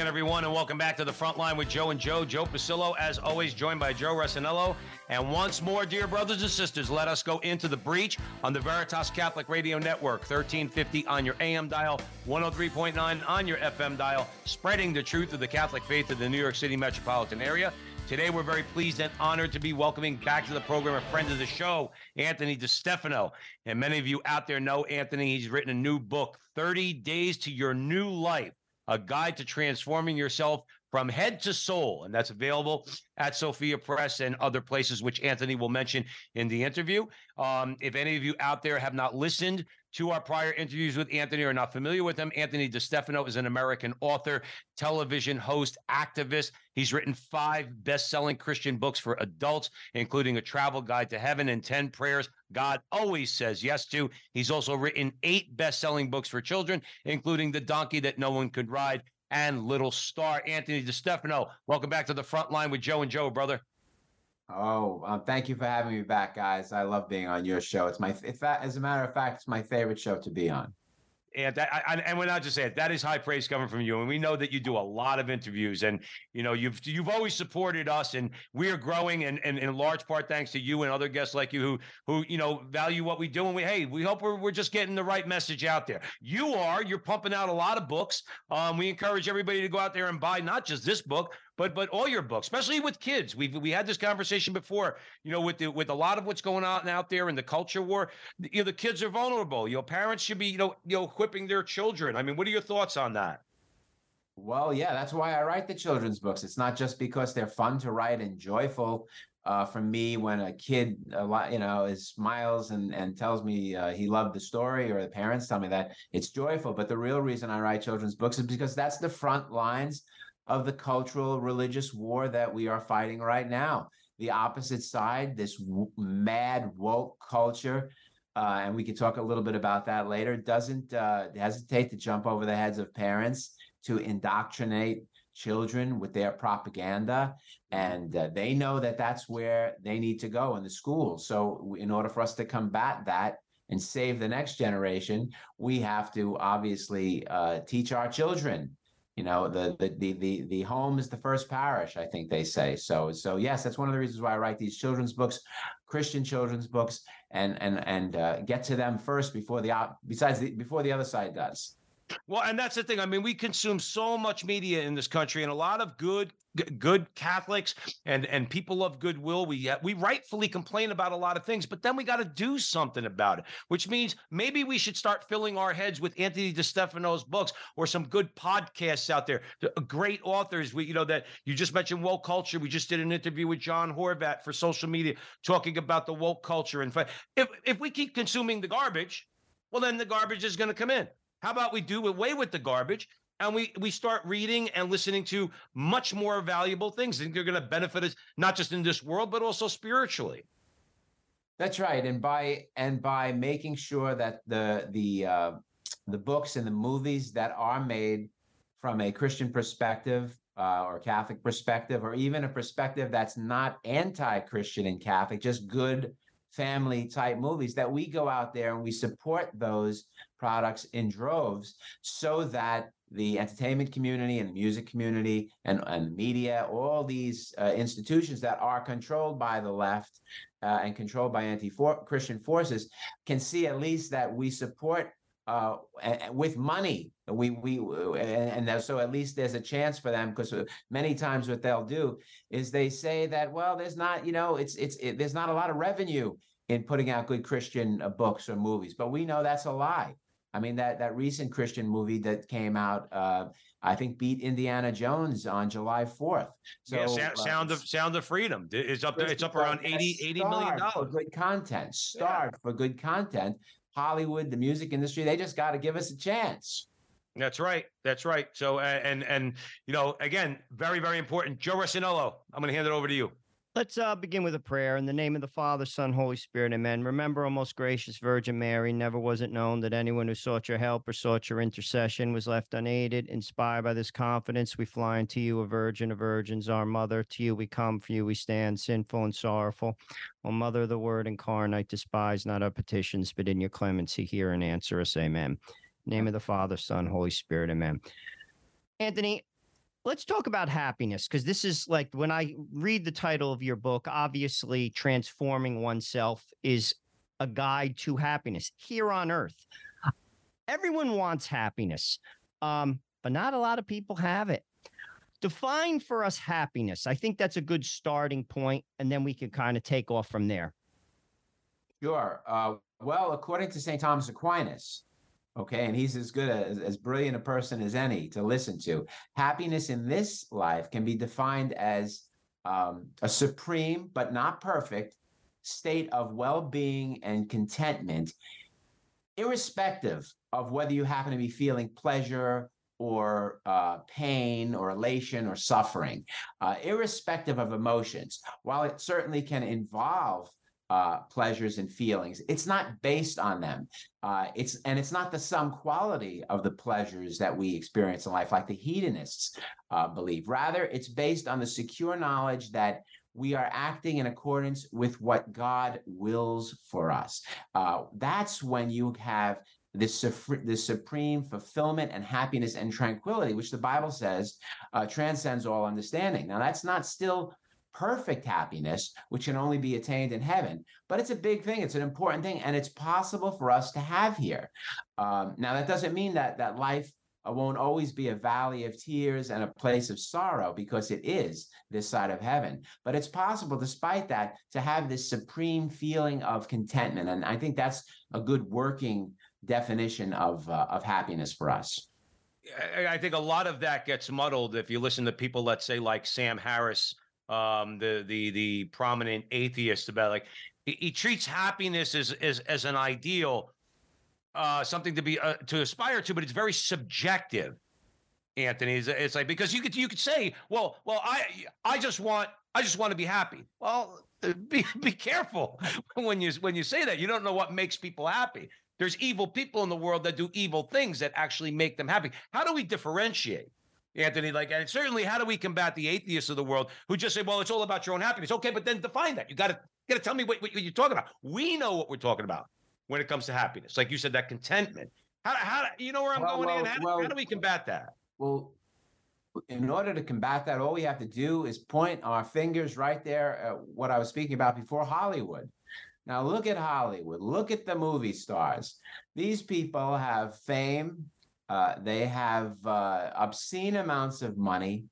Again, everyone, and welcome back to the front line with Joe and Joe. Joe Pasillo, as always, joined by Joe Resinello. And once more, dear brothers and sisters, let us go into the breach on the Veritas Catholic Radio Network, 1350 on your AM dial, 103.9 on your FM dial, spreading the truth of the Catholic faith to the New York City metropolitan area. Today, we're very pleased and honored to be welcoming back to the program a friend of the show, Anthony DeStefano. And many of you out there know Anthony. He's written a new book, 30 Days to Your New Life a guide to transforming yourself from head to soul. And that's available at Sophia Press and other places, which Anthony will mention in the interview. Um, if any of you out there have not listened to our prior interviews with Anthony or not familiar with him, Anthony DeStefano is an American author, television host, activist. He's written five best selling Christian books for adults, including A Travel Guide to Heaven and 10 Prayers God Always Says Yes to. He's also written eight best selling books for children, including The Donkey That No One Could Ride and Little Star. Anthony DeStefano, welcome back to the front line with Joe and Joe, brother. Oh, um, thank you for having me back, guys. I love being on your show. It's my, if that, as a matter of fact, it's my favorite show to be on. And that, I, and we're not just saying that is high praise coming from you, and we know that you do a lot of interviews, and you know you've you've always supported us, and we are growing, and, and in large part thanks to you and other guests like you who who you know value what we do, and we hey we hope we're we're just getting the right message out there. You are you're pumping out a lot of books. Um, we encourage everybody to go out there and buy not just this book, but but all your books, especially with kids. We've we had this conversation before. You know, with the with a lot of what's going on out there in the culture war, you know, the kids are vulnerable. You know, parents should be you know you know equipping their children. I mean, what are your thoughts on that? Well, yeah, that's why I write the children's books. It's not just because they're fun to write and joyful. Uh, for me, when a kid, a lot, you know, is smiles and and tells me uh, he loved the story, or the parents tell me that it's joyful. But the real reason I write children's books is because that's the front lines of the cultural religious war that we are fighting right now. The opposite side, this w- mad woke culture, uh, and we can talk a little bit about that later, doesn't uh, hesitate to jump over the heads of parents to indoctrinate children with their propaganda. And uh, they know that that's where they need to go in the schools. So, in order for us to combat that, and save the next generation, we have to obviously uh, teach our children you know the, the the the the home is the first parish i think they say. So so yes that's one of the reasons why i write these children's books christian children's books and and and uh, get to them first before the besides the before the other side does well, and that's the thing. I mean, we consume so much media in this country, and a lot of good, good Catholics and and people of goodwill. We uh, we rightfully complain about a lot of things, but then we got to do something about it. Which means maybe we should start filling our heads with Anthony DeStefano's books or some good podcasts out there. Uh, great authors. We you know that you just mentioned woke culture. We just did an interview with John Horvat for social media talking about the woke culture. And if if we keep consuming the garbage, well, then the garbage is going to come in. How about we do away with the garbage and we we start reading and listening to much more valuable things. I they're going to benefit us not just in this world but also spiritually. That's right, and by and by making sure that the the uh, the books and the movies that are made from a Christian perspective uh, or Catholic perspective, or even a perspective that's not anti-Christian and Catholic, just good family type movies, that we go out there and we support those products in droves so that the entertainment community and the music community and, and media, all these uh, institutions that are controlled by the left uh, and controlled by anti-Christian forces can see at least that we support uh, with money. We we and, and so at least there's a chance for them because many times what they'll do is they say that well there's not you know it's it's it, there's not a lot of revenue in putting out good Christian uh, books or movies, but we know that's a lie I mean that that recent Christian movie that came out, uh, I think beat Indiana Jones on July fourth. So yeah, Sa- uh, Sound of Sound of Freedom. It's up there. It's up around 80, 80 million dollars. good content. Starved for good content. Hollywood, the music industry, they just got to give us a chance. That's right. That's right. So and and you know again, very very important. Joe Rossinello, I'm going to hand it over to you. Let's uh, begin with a prayer in the name of the Father, Son, Holy Spirit. Amen. Remember, O most gracious Virgin Mary, never was it known that anyone who sought your help or sought your intercession was left unaided. Inspired by this confidence, we fly unto you, a virgin of virgins, our mother. To you we come, for you we stand, sinful and sorrowful. O Mother of the Word incarnate, despise not our petitions, but in your clemency hear and answer us. Amen. Name of the Father, Son, Holy Spirit. Amen. Anthony, let's talk about happiness because this is like when I read the title of your book, obviously, transforming oneself is a guide to happiness here on earth. Everyone wants happiness, um, but not a lot of people have it. Define for us happiness. I think that's a good starting point, and then we can kind of take off from there. Sure. Uh, well, according to St. Thomas Aquinas, okay, and he's as good as, as brilliant a person as any to listen to, happiness in this life can be defined as um, a supreme but not perfect state of well being and contentment, irrespective of whether you happen to be feeling pleasure or uh, pain or elation or suffering, uh, irrespective of emotions. While it certainly can involve uh, pleasures and feelings. It's not based on them. Uh, it's and it's not the sum quality of the pleasures that we experience in life, like the hedonists uh, believe. Rather, it's based on the secure knowledge that we are acting in accordance with what God wills for us. Uh, that's when you have this, this supreme fulfillment and happiness and tranquility, which the Bible says uh, transcends all understanding. Now, that's not still perfect happiness, which can only be attained in heaven. But it's a big thing. It's an important thing, and it's possible for us to have here. Um, now, that doesn't mean that that life uh, won't always be a valley of tears and a place of sorrow, because it is this side of heaven. But it's possible, despite that, to have this supreme feeling of contentment, and I think that's a good working definition of uh, of happiness for us. I think a lot of that gets muddled if you listen to people, let's say, like Sam Harris um, the the the prominent atheist about like he, he treats happiness as as as an ideal, uh, something to be uh, to aspire to, but it's very subjective. Anthony, it's, it's like because you could you could say, well, well, I I just want I just want to be happy. Well, uh, be be careful when you when you say that. You don't know what makes people happy. There's evil people in the world that do evil things that actually make them happy. How do we differentiate? Anthony, like, and certainly, how do we combat the atheists of the world who just say, "Well, it's all about your own happiness"? Okay, but then define that. You got to got to tell me what, what, you're talking about. We know what we're talking about when it comes to happiness, like you said, that contentment. How, how you know where I'm well, going? Well, how, well, how do we combat that? Well, in order to combat that, all we have to do is point our fingers right there at what I was speaking about before Hollywood. Now, look at Hollywood. Look at the movie stars. These people have fame, uh, they have uh, obscene amounts of money.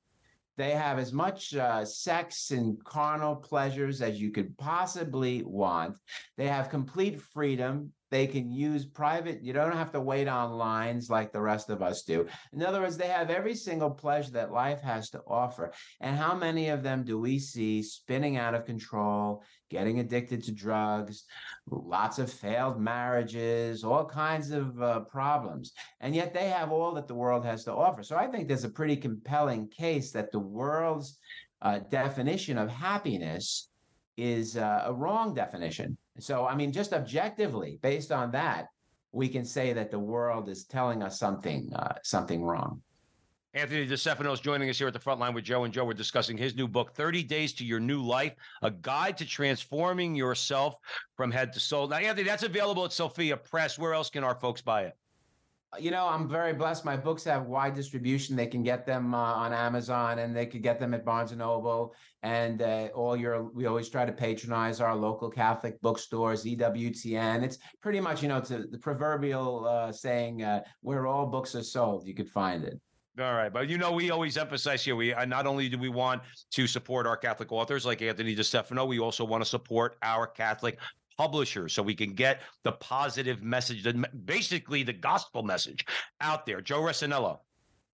They have as much uh, sex and carnal pleasures as you could possibly want. They have complete freedom. They can use private, you don't have to wait on lines like the rest of us do. In other words, they have every single pleasure that life has to offer. And how many of them do we see spinning out of control, getting addicted to drugs, lots of failed marriages, all kinds of uh, problems? And yet they have all that the world has to offer. So I think there's a pretty compelling case that the world's uh, definition of happiness is uh, a wrong definition. So, I mean, just objectively, based on that, we can say that the world is telling us something uh, something wrong. Anthony DeStefano is joining us here at the front line with Joe and Joe. We're discussing his new book, 30 Days to Your New Life, a guide to transforming yourself from head to soul. Now, Anthony, that's available at Sophia Press. Where else can our folks buy it? You know, I'm very blessed. My books have wide distribution. They can get them uh, on Amazon, and they could get them at Barnes and Noble. And uh, all your, we always try to patronize our local Catholic bookstores, EWTN. It's pretty much, you know, it's a, the proverbial uh, saying, uh, "Where all books are sold, you could find it." All right, but you know, we always emphasize here. We uh, not only do we want to support our Catholic authors like Anthony DeStefano, we also want to support our Catholic publishers so we can get the positive message, basically the gospel message out there. Joe Resinello.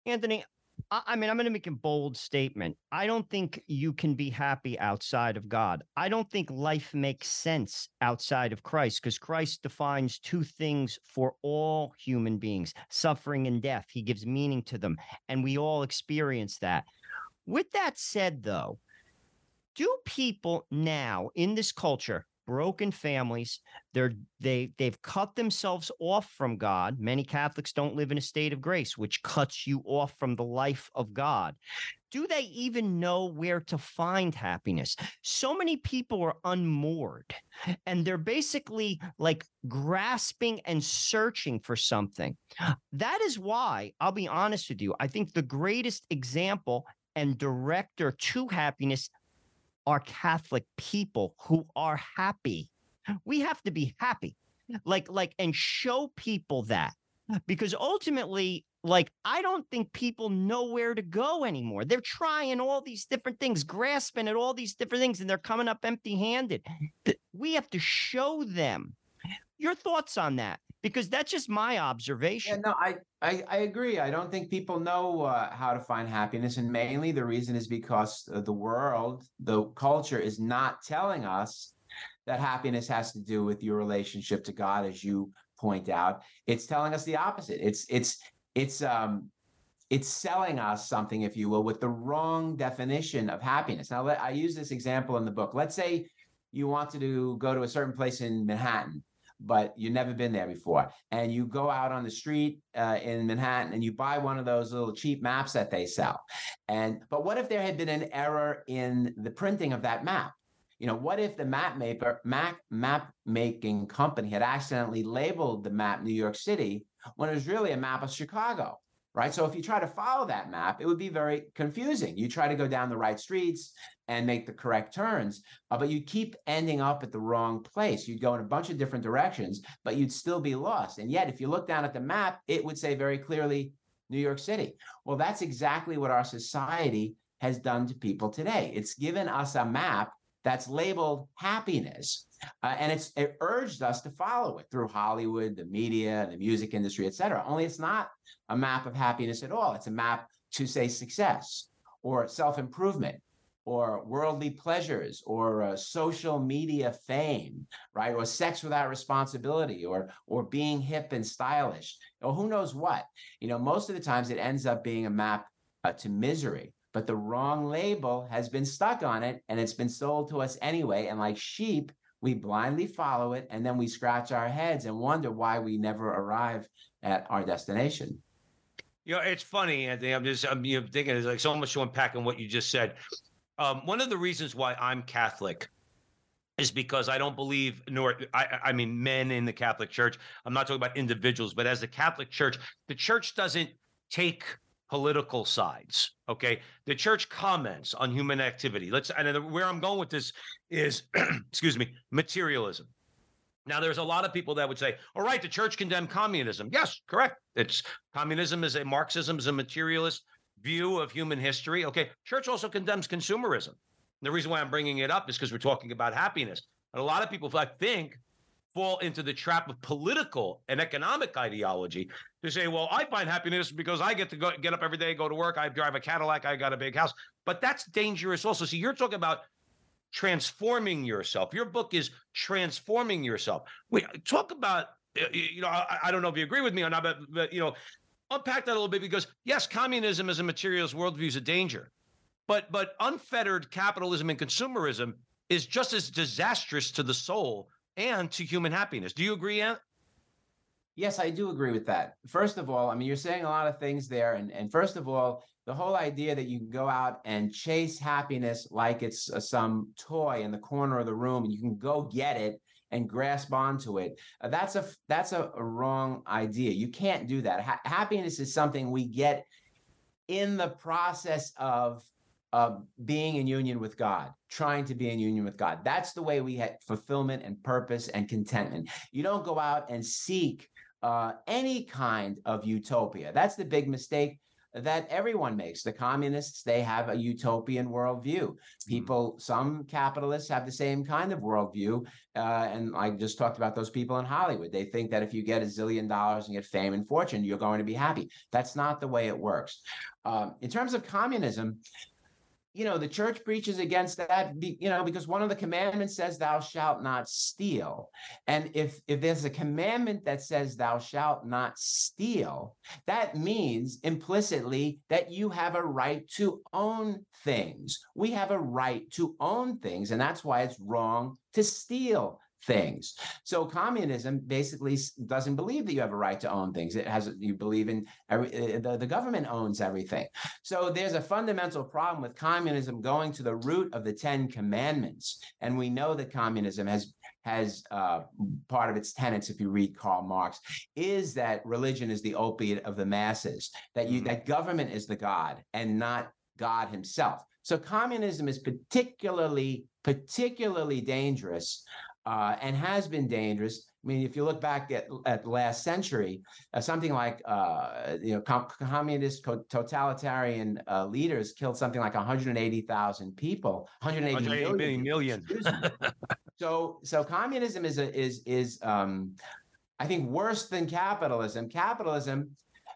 Anthony, I mean, I'm going to make a bold statement. I don't think you can be happy outside of God. I don't think life makes sense outside of Christ because Christ defines two things for all human beings suffering and death. He gives meaning to them, and we all experience that. With that said, though, do people now in this culture broken families they're they they've cut themselves off from god. Many catholics don't live in a state of grace which cuts you off from the life of god. Do they even know where to find happiness? So many people are unmoored and they're basically like grasping and searching for something. That is why i'll be honest with you i think the greatest example and director to happiness are Catholic people who are happy. We have to be happy. Like, like, and show people that because ultimately, like, I don't think people know where to go anymore. They're trying all these different things, grasping at all these different things, and they're coming up empty handed. Mm-hmm. We have to show them. Your thoughts on that? Because that's just my observation. Yeah, no, I, I, I agree. I don't think people know uh, how to find happiness, and mainly the reason is because the world, the culture, is not telling us that happiness has to do with your relationship to God, as you point out. It's telling us the opposite. It's it's it's um it's selling us something, if you will, with the wrong definition of happiness. Now, let, I use this example in the book. Let's say you wanted to go to a certain place in Manhattan but you've never been there before. And you go out on the street uh, in Manhattan and you buy one of those little cheap maps that they sell. And but what if there had been an error in the printing of that map? You know, what if the map maker, map, map making company had accidentally labeled the map New York City when it was really a map of Chicago? Right? So if you try to follow that map, it would be very confusing. You try to go down the right streets and make the correct turns, uh, but you keep ending up at the wrong place. You'd go in a bunch of different directions, but you'd still be lost. And yet, if you look down at the map, it would say very clearly New York City. Well, that's exactly what our society has done to people today. It's given us a map that's labeled happiness. Uh, and it's it urged us to follow it through Hollywood, the media, the music industry, et cetera. Only it's not a map of happiness at all. It's a map to say success or self-improvement or worldly pleasures or uh, social media fame right or sex without responsibility or or being hip and stylish or who knows what you know most of the times it ends up being a map uh, to misery but the wrong label has been stuck on it and it's been sold to us anyway and like sheep we blindly follow it and then we scratch our heads and wonder why we never arrive at our destination you know, it's funny, Anthony. I'm just I'm you know, thinking there's like so much to unpack in what you just said. Um, one of the reasons why I'm Catholic is because I don't believe, nor I, I mean, men in the Catholic Church. I'm not talking about individuals, but as the Catholic Church, the church doesn't take political sides. Okay, the church comments on human activity. Let's and where I'm going with this is, excuse me, materialism. Now, there's a lot of people that would say, all right, the church condemned communism. Yes, correct. It's communism is a Marxism is a materialist view of human history. Okay, church also condemns consumerism. And the reason why I'm bringing it up is because we're talking about happiness. And a lot of people, I think, fall into the trap of political and economic ideology to say, well, I find happiness because I get to go get up every day, go to work, I drive a Cadillac, I got a big house. But that's dangerous also. See, you're talking about transforming yourself. Your book is transforming yourself. We talk about, uh, you know, I, I don't know if you agree with me or not, but, but you know, unpack that a little bit because yes, communism as a materialist worldview is a danger, but but unfettered capitalism and consumerism is just as disastrous to the soul and to human happiness. Do you agree, Ant? Yes, I do agree with that. First of all, I mean, you're saying a lot of things there. And, and first of all, the whole idea that you can go out and chase happiness like it's uh, some toy in the corner of the room and you can go get it and grasp onto it uh, that's a that's a, a, wrong idea you can't do that ha- happiness is something we get in the process of uh, being in union with God, trying to be in union with God. That's the way we have fulfillment and purpose and contentment. You don't go out and seek uh, any kind of utopia. That's the big mistake that everyone makes. The communists, they have a utopian worldview. People, some capitalists have the same kind of worldview. Uh, and I just talked about those people in Hollywood. They think that if you get a zillion dollars and get fame and fortune, you're going to be happy. That's not the way it works. Uh, in terms of communism, you know the church preaches against that you know because one of the commandments says thou shalt not steal. And if if there's a commandment that says thou shalt not steal that means implicitly that you have a right to own things. We have a right to own things and that's why it's wrong to steal things. So communism basically doesn't believe that you have a right to own things. It has you believe in every, eh, the, the government owns everything. So there's a fundamental problem with communism going to the root of the 10 commandments. And we know that communism has has uh, part of its tenets, if you read Karl Marx, is that religion is the opiate of the masses, that you mm-hmm. that government is the God and not God himself. So communism is particularly particularly dangerous uh, and has been dangerous. I mean, if you look back at, at last century, uh, something like uh, you know com- communist totalitarian uh, leaders killed something like 180,000 people, 180 million. million. so, so communism is a, is is um, I think worse than capitalism. Capitalism,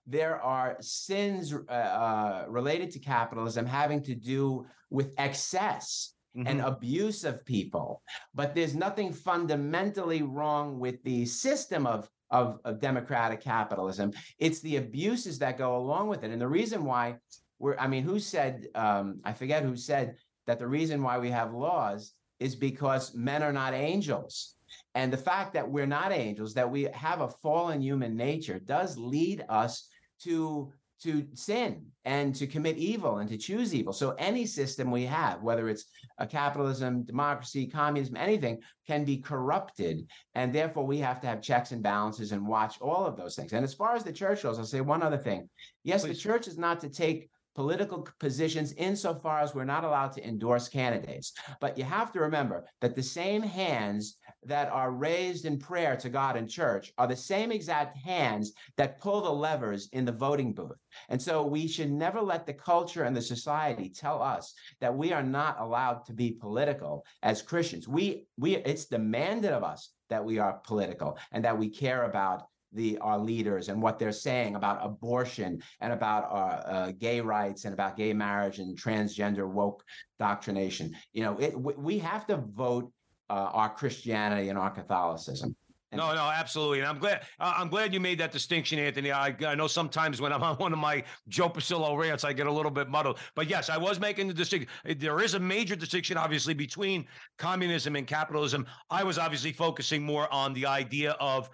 there are sins uh, uh, related to capitalism having to do with excess mm-hmm. and abuse of people. But there's nothing fundamentally wrong with the system of, of, of democratic capitalism. It's the abuses that go along with it. And the reason why we're, I mean, who said, um, I forget who said that the reason why we have laws is because men are not angels. And the fact that we're not angels, that we have a fallen human nature, does lead us to to sin and to commit evil and to choose evil. So any system we have, whether it's a capitalism, democracy, communism, anything, can be corrupted. And therefore we have to have checks and balances and watch all of those things. And as far as the church goes, I'll say one other thing. Yes, Please. the church is not to take political positions insofar as we're not allowed to endorse candidates. But you have to remember that the same hands that are raised in prayer to God in church are the same exact hands that pull the levers in the voting booth. And so we should never let the culture and the society tell us that we are not allowed to be political as Christians. We we it's demanded of us that we are political and that we care about the our leaders and what they're saying about abortion and about our uh, gay rights and about gay marriage and transgender woke doctrination. You know, it, we have to vote uh, our Christianity and our Catholicism. And no, no, absolutely, and I'm glad. Uh, I'm glad you made that distinction, Anthony. I, I know sometimes when I'm on one of my Joe Pasillo rants, I get a little bit muddled. But yes, I was making the distinction. There is a major distinction, obviously, between communism and capitalism. I was obviously focusing more on the idea of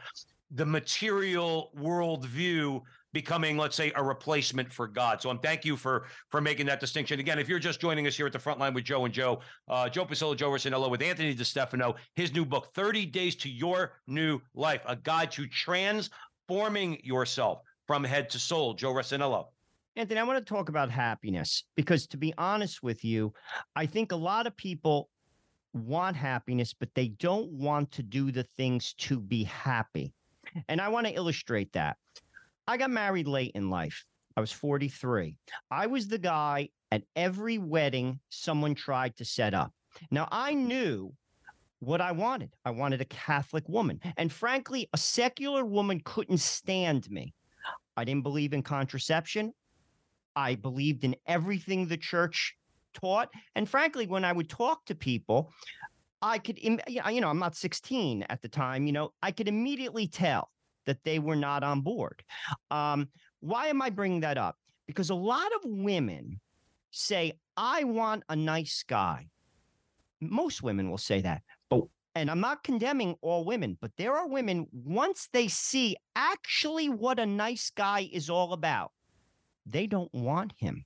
the material worldview becoming, let's say, a replacement for God. So I'm thank you for for making that distinction. Again, if you're just joining us here at the front line with Joe and Joe, uh, Joe Pasillo, Joe Rossinello with Anthony DeStefano, his new book, 30 Days to Your New Life, a guide to transforming yourself from head to soul. Joe Rossinello. Anthony, I want to talk about happiness because to be honest with you, I think a lot of people want happiness, but they don't want to do the things to be happy. And I want to illustrate that. I got married late in life. I was 43. I was the guy at every wedding someone tried to set up. Now, I knew what I wanted. I wanted a Catholic woman. And frankly, a secular woman couldn't stand me. I didn't believe in contraception. I believed in everything the church taught. And frankly, when I would talk to people, I could, you know, I'm not 16 at the time, you know, I could immediately tell that they were not on board. Um, why am I bringing that up? Because a lot of women say, I want a nice guy. Most women will say that. But and I'm not condemning all women, but there are women, once they see actually what a nice guy is all about, they don't want him.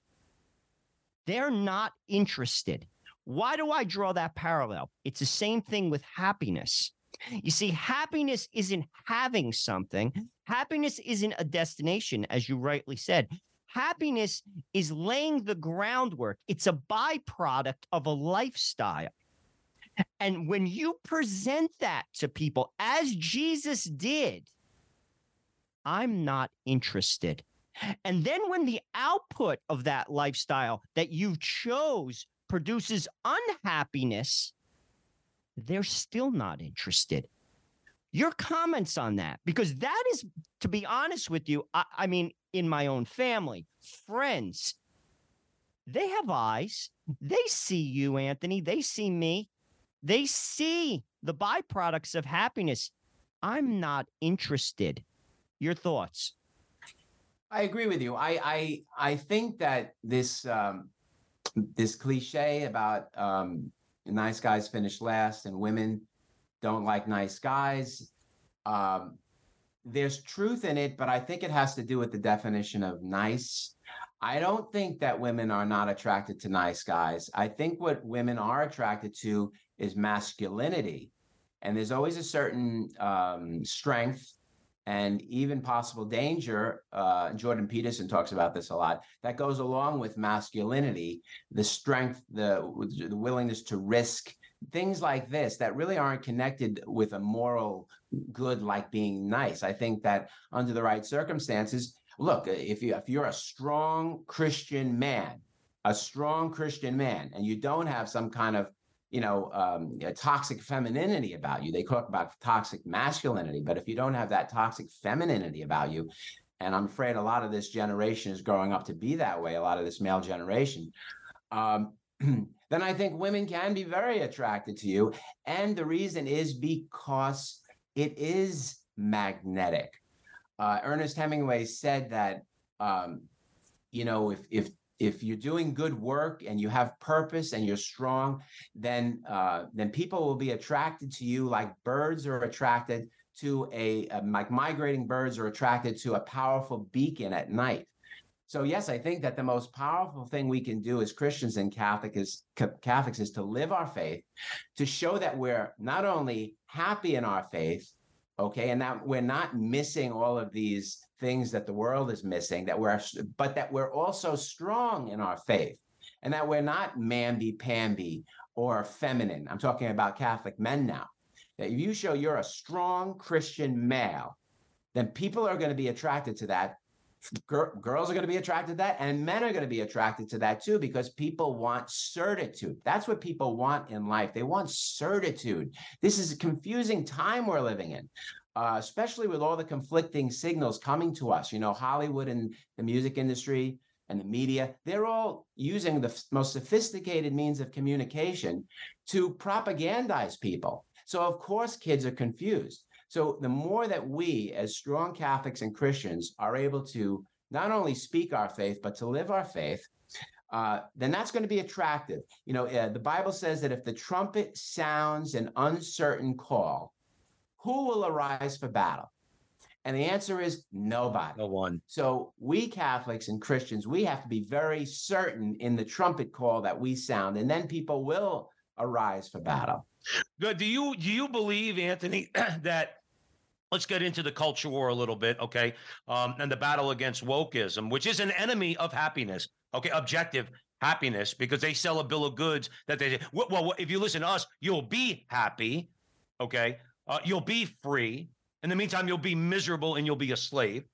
They're not interested. Why do I draw that parallel? It's the same thing with happiness. You see, happiness isn't having something, mm. happiness isn't a destination, as you rightly said. Happiness is laying the groundwork, it's a byproduct of a lifestyle. And when you present that to people, as Jesus did, I'm not interested. And then when the output of that lifestyle that you chose produces unhappiness, they're still not interested. Your comments on that, because that is, to be honest with you, I, I mean, in my own family, friends, they have eyes. They see you, Anthony. They see me. They see the byproducts of happiness. I'm not interested. Your thoughts? I agree with you. I I I think that this um, this cliche about um, nice guys finish last and women don't like nice guys. Um, there's truth in it, but I think it has to do with the definition of nice. I don't think that women are not attracted to nice guys. I think what women are attracted to is masculinity. And there's always a certain um, strength and even possible danger. Uh, Jordan Peterson talks about this a lot. That goes along with masculinity, the strength, the, the willingness to risk, things like this that really aren't connected with a moral good like being nice. I think that under the right circumstances, look, if you if you're a strong Christian man, a strong Christian man, and you don't have some kind of you know, um, toxic femininity about you. They talk about toxic masculinity, but if you don't have that toxic femininity about you, and I'm afraid a lot of this generation is growing up to be that way, a lot of this male generation, um, then I think women can be very attracted to you. And the reason is because it is magnetic. Uh, Ernest Hemingway said that, um, you know, if if if you're doing good work and you have purpose and you're strong, then uh, then people will be attracted to you like birds are attracted to a, a like migrating birds are attracted to a powerful beacon at night. So yes, I think that the most powerful thing we can do as Christians and Catholic is, Catholics is to live our faith, to show that we're not only happy in our faith, okay, and that we're not missing all of these things that the world is missing that we're but that we're also strong in our faith and that we're not mamby-pamby or feminine. I'm talking about catholic men now. That if you show you're a strong christian male then people are going to be attracted to that girls are going to be attracted to that and men are going to be attracted to that too because people want certitude that's what people want in life they want certitude this is a confusing time we're living in uh, especially with all the conflicting signals coming to us. You know, Hollywood and the music industry and the media, they're all using the f- most sophisticated means of communication to propagandize people. So, of course, kids are confused. So, the more that we, as strong Catholics and Christians, are able to not only speak our faith, but to live our faith, uh, then that's going to be attractive. You know, uh, the Bible says that if the trumpet sounds an uncertain call, who will arise for battle? And the answer is nobody. No one. So we Catholics and Christians, we have to be very certain in the trumpet call that we sound, and then people will arise for battle. Good. Do you do you believe, Anthony, that let's get into the culture war a little bit, okay? Um, and the battle against wokeism, which is an enemy of happiness, okay? Objective happiness, because they sell a bill of goods that they well, well if you listen to us, you'll be happy, okay? Uh, you'll be free. In the meantime, you'll be miserable and you'll be a slave.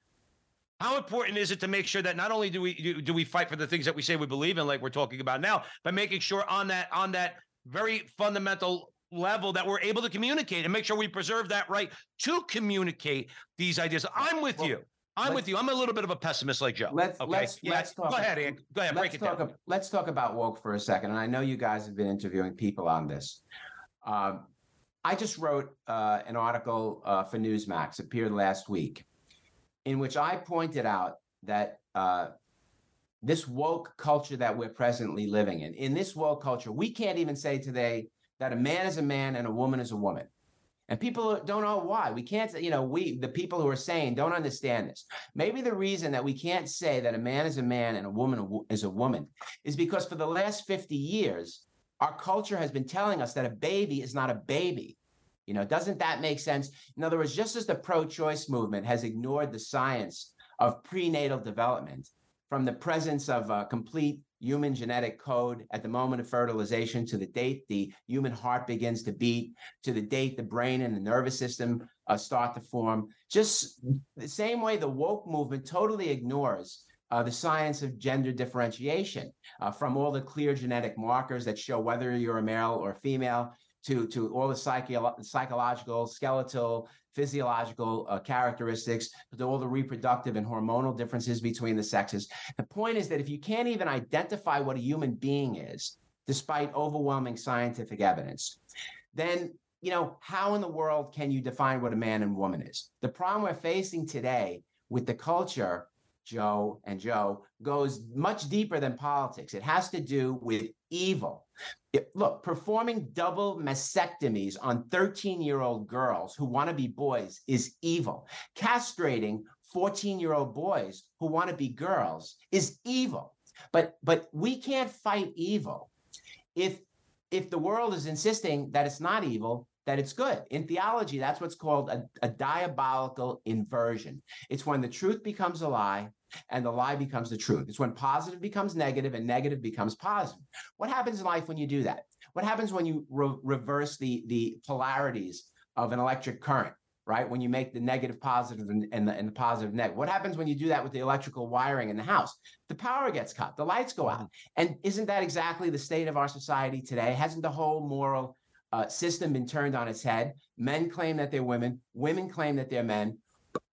How important is it to make sure that not only do we do we fight for the things that we say we believe in, like we're talking about now, but making sure on that on that very fundamental level that we're able to communicate and make sure we preserve that right to communicate these ideas. I'm with well, you. I'm with you. I'm a little bit of a pessimist like Joe. Let's okay? let's yeah. let's talk. Go ahead, Ian. Go ahead. Break it down. Talk, let's talk about woke for a second. And I know you guys have been interviewing people on this. Um, I just wrote uh, an article uh, for Newsmax, appeared last week, in which I pointed out that uh, this woke culture that we're presently living in, in this woke culture, we can't even say today that a man is a man and a woman is a woman. And people don't know why. We can't, you know, we, the people who are saying, don't understand this. Maybe the reason that we can't say that a man is a man and a woman is a woman is because for the last 50 years, our culture has been telling us that a baby is not a baby. You know, doesn't that make sense? In other words, just as the pro choice movement has ignored the science of prenatal development from the presence of a complete human genetic code at the moment of fertilization to the date the human heart begins to beat, to the date the brain and the nervous system uh, start to form. Just the same way the woke movement totally ignores uh, the science of gender differentiation uh, from all the clear genetic markers that show whether you're a male or female to, to all the psycho- psychological, skeletal, physiological uh, characteristics, to all the reproductive and hormonal differences between the sexes. The point is that if you can't even identify what a human being is, despite overwhelming scientific evidence, then you know how in the world can you define what a man and woman is? The problem we're facing today with the culture Joe and Joe goes much deeper than politics. It has to do with evil. It, look, performing double mastectomies on 13 year old girls who want to be boys is evil. Castrating 14 year old boys who want to be girls is evil. But but we can't fight evil if if the world is insisting that it's not evil that it's good. In theology, that's what's called a, a, diabolical inversion. It's when the truth becomes a lie and the lie becomes the truth. It's when positive becomes negative and negative becomes positive. What happens in life when you do that? What happens when you re- reverse the, the polarities of an electric current? Right when you make the negative positive and, and, the, and the positive negative. What happens when you do that with the electrical wiring in the house? The power gets cut, the lights go out. Mm-hmm. And isn't that exactly the state of our society today? Hasn't the whole moral uh, system been turned on its head. Men claim that they're women, women claim that they're men.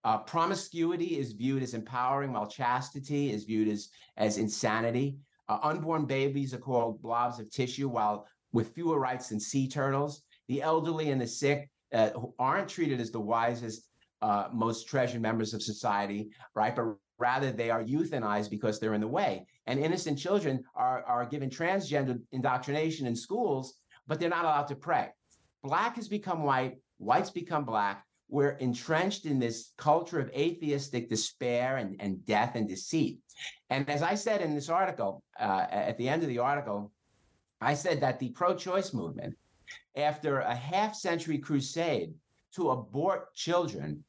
Uh, promiscuity is viewed as empowering, while chastity is viewed as, as insanity. Uh, unborn babies are called blobs of tissue, while with fewer rights than sea turtles. The elderly and the sick uh, aren't treated as the wisest, uh, most treasured members of society, right? But rather they are euthanized because they're in the way. And innocent children are, are given transgender indoctrination in schools but they're not allowed to pray. Black has become white, whites become black. We're entrenched in this culture of atheistic despair and, and death and deceit. And as I said in this article, uh, at the end of the article, I said that the pro choice movement, after a half century crusade to abort children,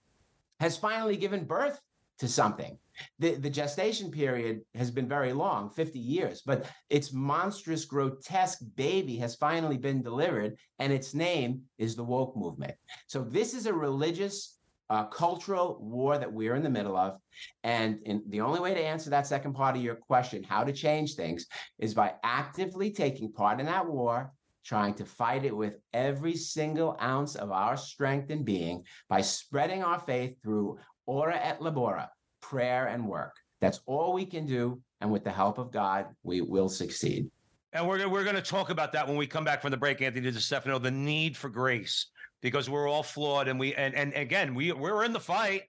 has finally given birth to something. The, the gestation period has been very long 50 years but its monstrous grotesque baby has finally been delivered and its name is the woke movement so this is a religious uh, cultural war that we're in the middle of and in, the only way to answer that second part of your question how to change things is by actively taking part in that war trying to fight it with every single ounce of our strength and being by spreading our faith through ora et labora prayer and work. That's all we can do. And with the help of God, we will succeed. And we're, we're going to talk about that when we come back from the break, Anthony DeStefano, the need for grace, because we're all flawed. And we, and, and again, we, we're in the fight.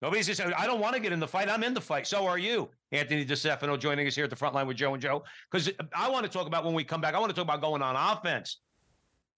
Nobody's just I don't want to get in the fight. I'm in the fight. So are you, Anthony DeStefano, joining us here at the front line with Joe and Joe. Because I want to talk about when we come back, I want to talk about going on offense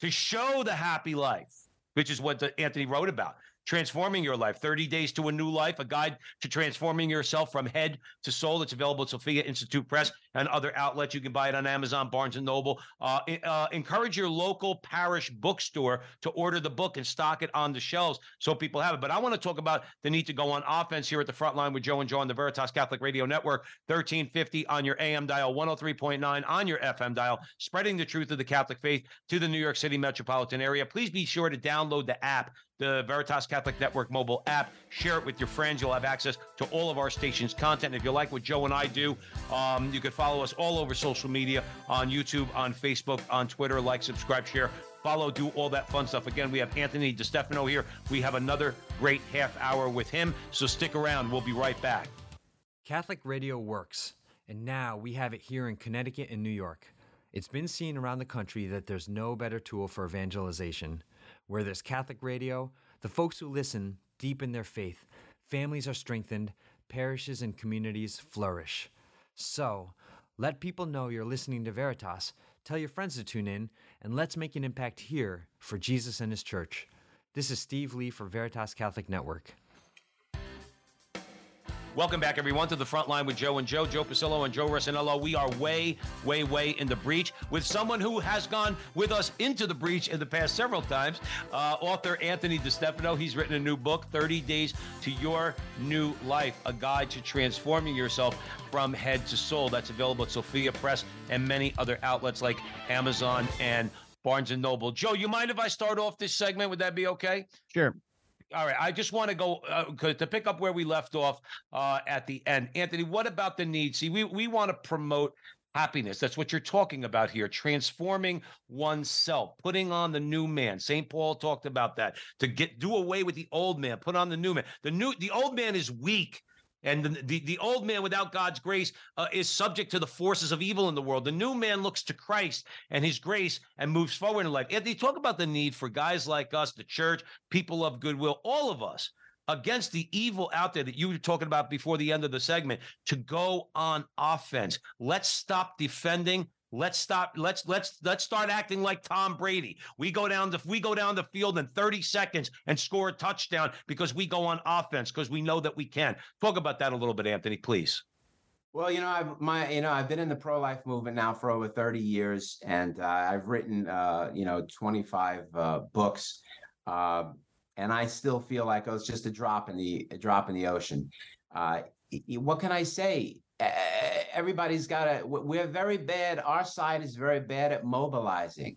to show the happy life, which is what the, Anthony wrote about transforming your life. 30 days to a new life a guide to transforming yourself from head to soul. It's available at sophia institute press and other outlets you can buy it on amazon barnes and noble uh, uh, encourage your local parish bookstore to order the book and stock it on the shelves so people have it but i want to talk about the need to go on offense here at the front line with joe and joe on the veritas catholic radio network 1350 on your am dial 103.9 on your fm dial spreading the truth of the catholic faith to the new york city metropolitan area please be sure to download the app the Veritas Catholic Network mobile app. Share it with your friends. You'll have access to all of our station's content. If you like what Joe and I do, um, you can follow us all over social media on YouTube, on Facebook, on Twitter. Like, subscribe, share, follow, do all that fun stuff. Again, we have Anthony DeStefano here. We have another great half hour with him. So stick around. We'll be right back. Catholic radio works, and now we have it here in Connecticut and New York. It's been seen around the country that there's no better tool for evangelization. Where there's Catholic radio, the folks who listen deepen their faith, families are strengthened, parishes and communities flourish. So, let people know you're listening to Veritas, tell your friends to tune in, and let's make an impact here for Jesus and His church. This is Steve Lee for Veritas Catholic Network. Welcome back, everyone, to the front line with Joe and Joe, Joe Pasillo and Joe Resinello. We are way, way, way in the breach with someone who has gone with us into the breach in the past several times. Uh, author Anthony DeStefano. He's written a new book, 30 Days to Your New Life, a guide to transforming yourself from head to soul. That's available at Sophia Press and many other outlets like Amazon and Barnes and Noble. Joe, you mind if I start off this segment? Would that be okay? Sure. All right. I just want to go uh, to pick up where we left off uh, at the end. Anthony, what about the need? See, we, we want to promote happiness. That's what you're talking about here. Transforming oneself, putting on the new man. St. Paul talked about that to get do away with the old man, put on the new man. The new the old man is weak. And the, the, the, old man without God's grace uh, is subject to the forces of evil in the world. The new man looks to Christ and his grace and moves forward in life. Anthony, talk about the need for guys like us, the church, people of goodwill, all of us against the evil out there that you were talking about before the end of the segment to go on offense. Let's stop defending. Let's stop. Let's let's let's start acting like Tom Brady. We go down the we go down the field in 30 seconds and score a touchdown because we go on offense because we know that we can. Talk about that a little bit, Anthony, please. Well, you know, I've my you know I've been in the pro life movement now for over 30 years, and uh, I've written uh, you know 25 uh, books, uh, and I still feel like oh, it's just a drop in the drop in the ocean. Uh, what can I say? Everybody's got to, we're very bad. Our side is very bad at mobilizing.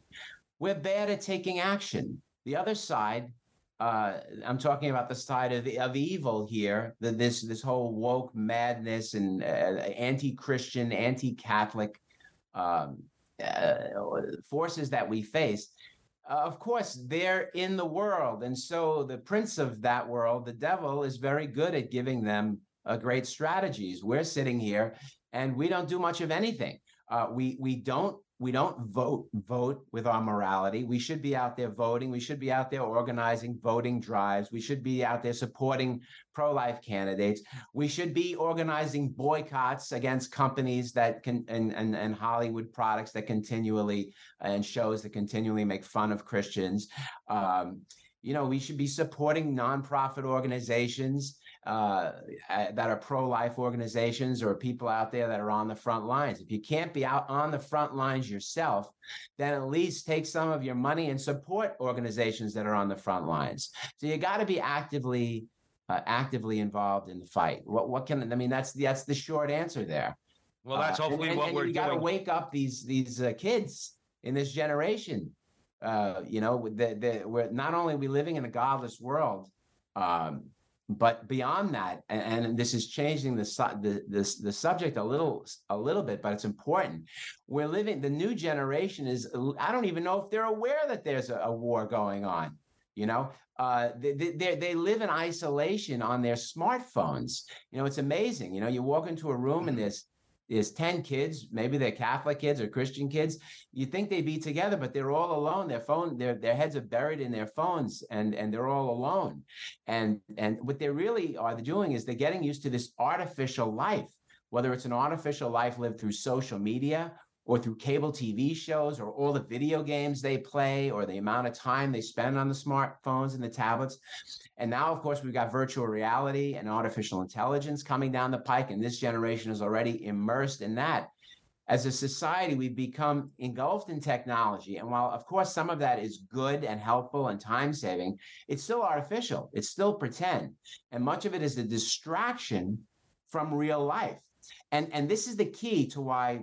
We're bad at taking action. The other side, uh, I'm talking about the side of, of evil here, the, this, this whole woke madness and uh, anti-Christian, anti-Catholic um, uh, forces that we face. Uh, of course, they're in the world. And so the prince of that world, the devil, is very good at giving them uh, great strategies. We're sitting here and we don't do much of anything. Uh, we we don't we don't vote vote with our morality. We should be out there voting. We should be out there organizing voting drives. We should be out there supporting pro-life candidates. We should be organizing boycotts against companies that can and and, and Hollywood products that continually and shows that continually make fun of Christians. Um, you know, we should be supporting nonprofit organizations uh, that are pro-life organizations or people out there that are on the front lines. If you can't be out on the front lines yourself, then at least take some of your money and support organizations that are on the front lines. So you got to be actively uh, actively involved in the fight. What what can I mean? That's that's the short answer there. Well, that's uh, hopefully and, what and we're you doing. got to wake up these these uh, kids in this generation. Uh, you know, the, the, we're not only are we living in a godless world, um, but beyond that and, and, this is changing the, the this the subject a little a little bit but it's important. We're living the new generation is i don't even know if they're aware that there's a, a war going on you know? Uh, they, they, they live in isolation on their smartphones. You know it's amazing you know you walk into a room and mm-hmm. there's there's 10 kids maybe they're catholic kids or christian kids you think they'd be together but they're all alone. Their phone their their heads are buried in their phones and and they're all alone. And and what they really are doing is they're getting used to this artificial life whether it's an artificial life lived through social media or through cable TV shows or all the video games they play or the amount of time they spend on the smartphones and the tablets. And now, of course, we've got virtual reality and artificial intelligence coming down the pike, and this generation is already immersed in that. As a society, we've become engulfed in technology. And while, of course, some of that is good and helpful and time saving, it's still artificial, it's still pretend. And much of it is a distraction from real life. And, and this is the key to why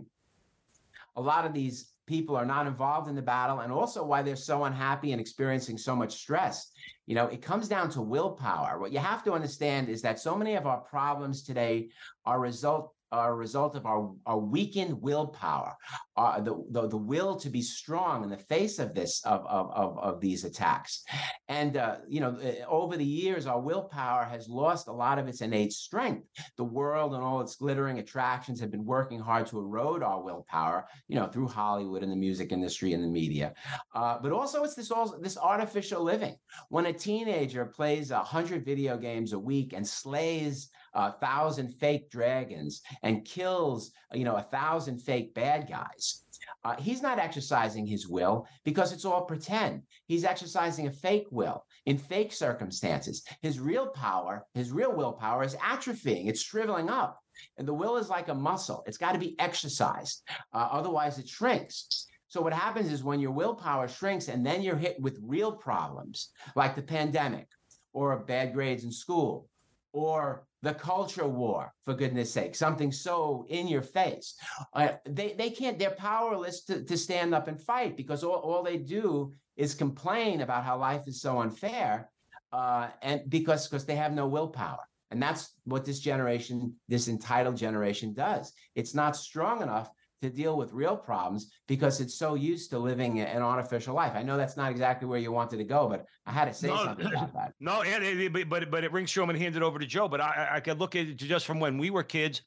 a lot of these people are not involved in the battle and also why they're so unhappy and experiencing so much stress. You know, it comes down to willpower. What you have to understand is that so many of our problems today are result are a result of our, our weakened willpower, uh, the, the, the will to be strong in the face of this of of of, of these attacks, and uh, you know eh, over the years our willpower has lost a lot of its innate strength. The world and all its glittering attractions have been working hard to erode our willpower, you know, through Hollywood and the music industry and the media, uh, but also it's this all this artificial living. When a teenager plays a hundred video games a week and slays a thousand fake dragons and kills, you know, a thousand fake bad guys. uh, he's not exercising his will because it's all pretend. He's exercising a fake will in fake circumstances. His real power, his real willpower is atrophying, it's shriveling up. And the will is like a muscle, it's got to be exercised. Uh, otherwise, it shrinks. So, what happens is when your willpower shrinks and then you're hit with real problems like the pandemic or bad grades in school or the culture war, for goodness sake, something so in your face. Uh, they, they can't, they're powerless to, to stand up and fight because all, all they do is complain about how life is so unfair uh, and because because they have no willpower. And that's what this generation, this entitled generation does. It's not strong enough to deal with real problems because it's so used to living an artificial life. I know that's not exactly where you wanted to go, but I had to say no, something about that. No, and it, but but it rings true. I'm going to hand it over to Joe. But I I could look at it just from when we were kids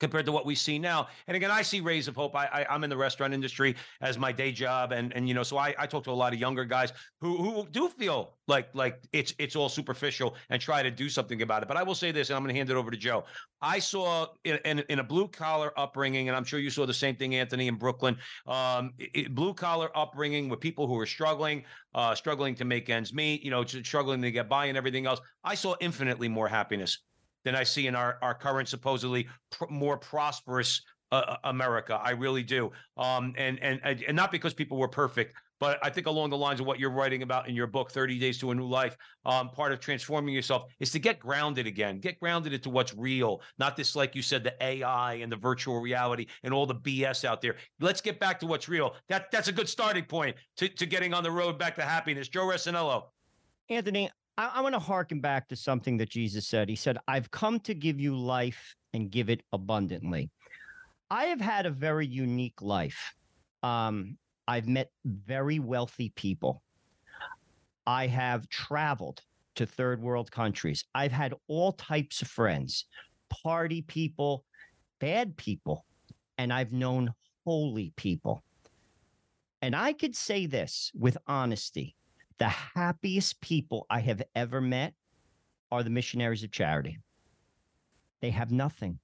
compared to what we see now. And again, I see rays of hope. I, I am in the restaurant industry as my day job, and and you know, so I, I talk to a lot of younger guys who who do feel like like it's it's all superficial and try to do something about it. But I will say this, and I'm going to hand it over to Joe. I saw in, in, in a blue collar upbringing, and I'm sure you saw the same thing, Anthony, in Brooklyn. Um, blue collar upbringing with people who are struggling, uh, struggling to make ends meet, you know, struggling to get by and everything else. I saw infinitely more happiness than I see in our, our current supposedly pr- more prosperous uh, uh, America. I really do. Um, and, and and not because people were perfect, but I think along the lines of what you're writing about in your book, 30 Days to a New Life, um, part of transforming yourself is to get grounded again, get grounded into what's real, not this, like you said, the AI and the virtual reality and all the BS out there. Let's get back to what's real. That That's a good starting point to, to getting on the road back to happiness. Joe Resinello. Anthony, I, I want to harken back to something that Jesus said. He said, I've come to give you life and give it abundantly. I have had a very unique life. Um, I've met very wealthy people. I have traveled to third world countries. I've had all types of friends, party people, bad people, and I've known holy people. And I could say this with honesty the happiest people I have ever met are the missionaries of charity. They have nothing.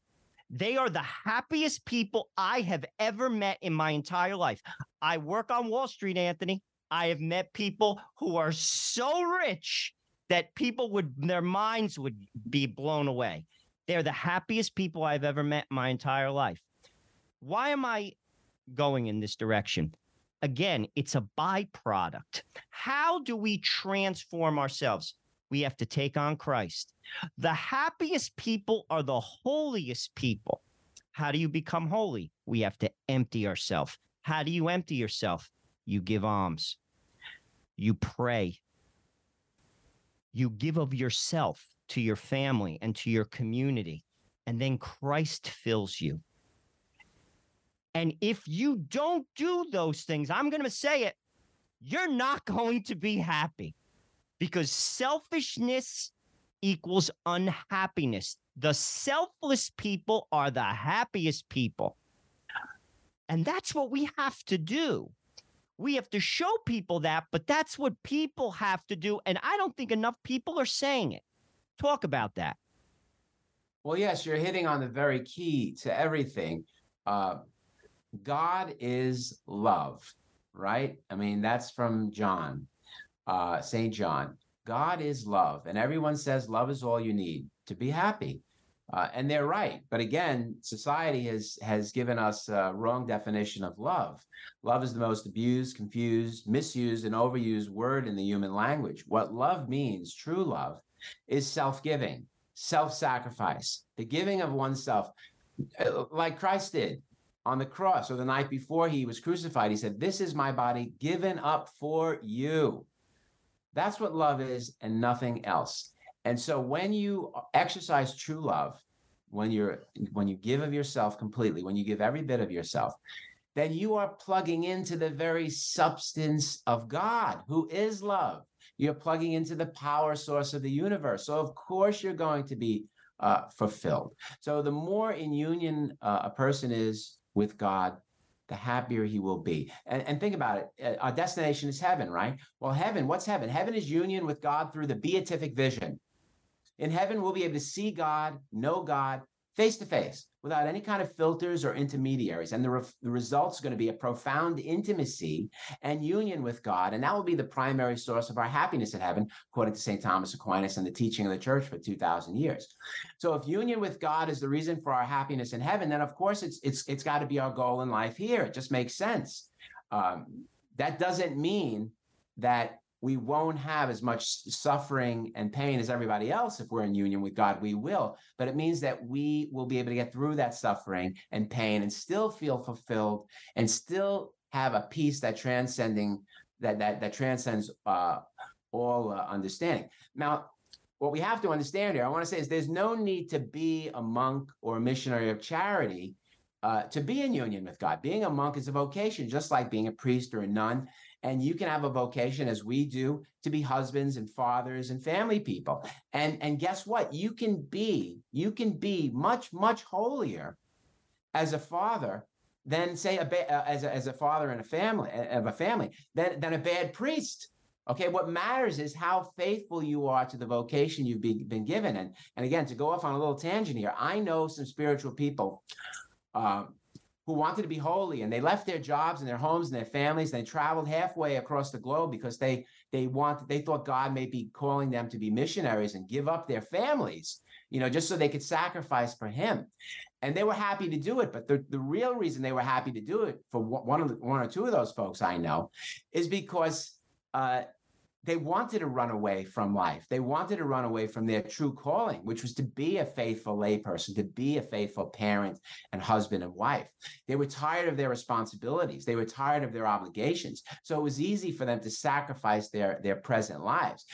They are the happiest people I have ever met in my entire life. I work on Wall Street, Anthony. I have met people who are so rich that people would, their minds would be blown away. They're the happiest people I've ever met in my entire life. Why am I going in this direction? Again, it's a byproduct. How do we transform ourselves? We have to take on Christ. The happiest people are the holiest people. How do you become holy? We have to empty ourselves. How do you empty yourself? You give alms, you pray, you give of yourself to your family and to your community, and then Christ fills you. And if you don't do those things, I'm going to say it, you're not going to be happy because selfishness equals unhappiness. The selfless people are the happiest people. And that's what we have to do. We have to show people that, but that's what people have to do. And I don't think enough people are saying it. Talk about that. Well, yes, you're hitting on the very key to everything. Uh, God is love, right? I mean, that's from John, uh, St. John. God is love. And everyone says love is all you need to be happy. Uh, and they're right. But again, society has has given us a wrong definition of love. Love is the most abused, confused, misused, and overused word in the human language. What love means, true love, is self-giving, self-sacrifice, the giving of oneself, uh, like Christ did on the cross or the night before he was crucified. He said, This is my body given up for you. That's what love is and nothing else. And so when you exercise true love, when you're when you give of yourself completely, when you give every bit of yourself, then you are plugging into the very substance of God, who is love. You're plugging into the power source of the universe. So of course you're going to be uh, fulfilled. So the more in union uh, a person is with God, the happier he will be. And, and think about it uh, our destination is heaven, right? Well, heaven, what's heaven? Heaven is union with God through the beatific vision. In heaven, we'll be able to see God, know God, face to face without any kind of filters or intermediaries. And the, re- the result's going to be a profound intimacy and union with God. And that will be the primary source of our happiness in heaven, according to St. Thomas Aquinas and the teaching of the church for 2,000 years. So if union with God is the reason for our happiness in heaven, then of course it's, it's, it's got to be our goal in life here. It just makes sense. Um, that doesn't mean that we won't have as much suffering and pain as everybody else if we're in union with God. We will, but it means that we will be able to get through that suffering and pain and still feel fulfilled and still have a peace that transcending that that that transcends uh, all uh, understanding. Now, what we have to understand here, I want to say, is there's no need to be a monk or a missionary of charity uh, to be in union with God. Being a monk is a vocation, just like being a priest or a nun. And you can have a vocation, as we do, to be husbands and fathers and family people. And, and guess what? You can be, you can be much, much holier as a father than say a ba- uh, as a, as a father in a family of a family than, than a bad priest. Okay, what matters is how faithful you are to the vocation you've be, been given. And, and again, to go off on a little tangent here, I know some spiritual people uh, who wanted to be holy and they left their jobs and their homes and their families and they traveled halfway across the globe because they they wanted they thought God may be calling them to be missionaries and give up their families you know just so they could sacrifice for him. And they were happy to do it but the, the real reason they were happy to do it for one of the, one or two of those folks I know is because uh, they wanted to run away from life. They wanted to run away from their true calling, which was to be a faithful layperson, to be a faithful parent and husband and wife. They were tired of their responsibilities. They were tired of their obligations. So it was easy for them to sacrifice their, their present lives.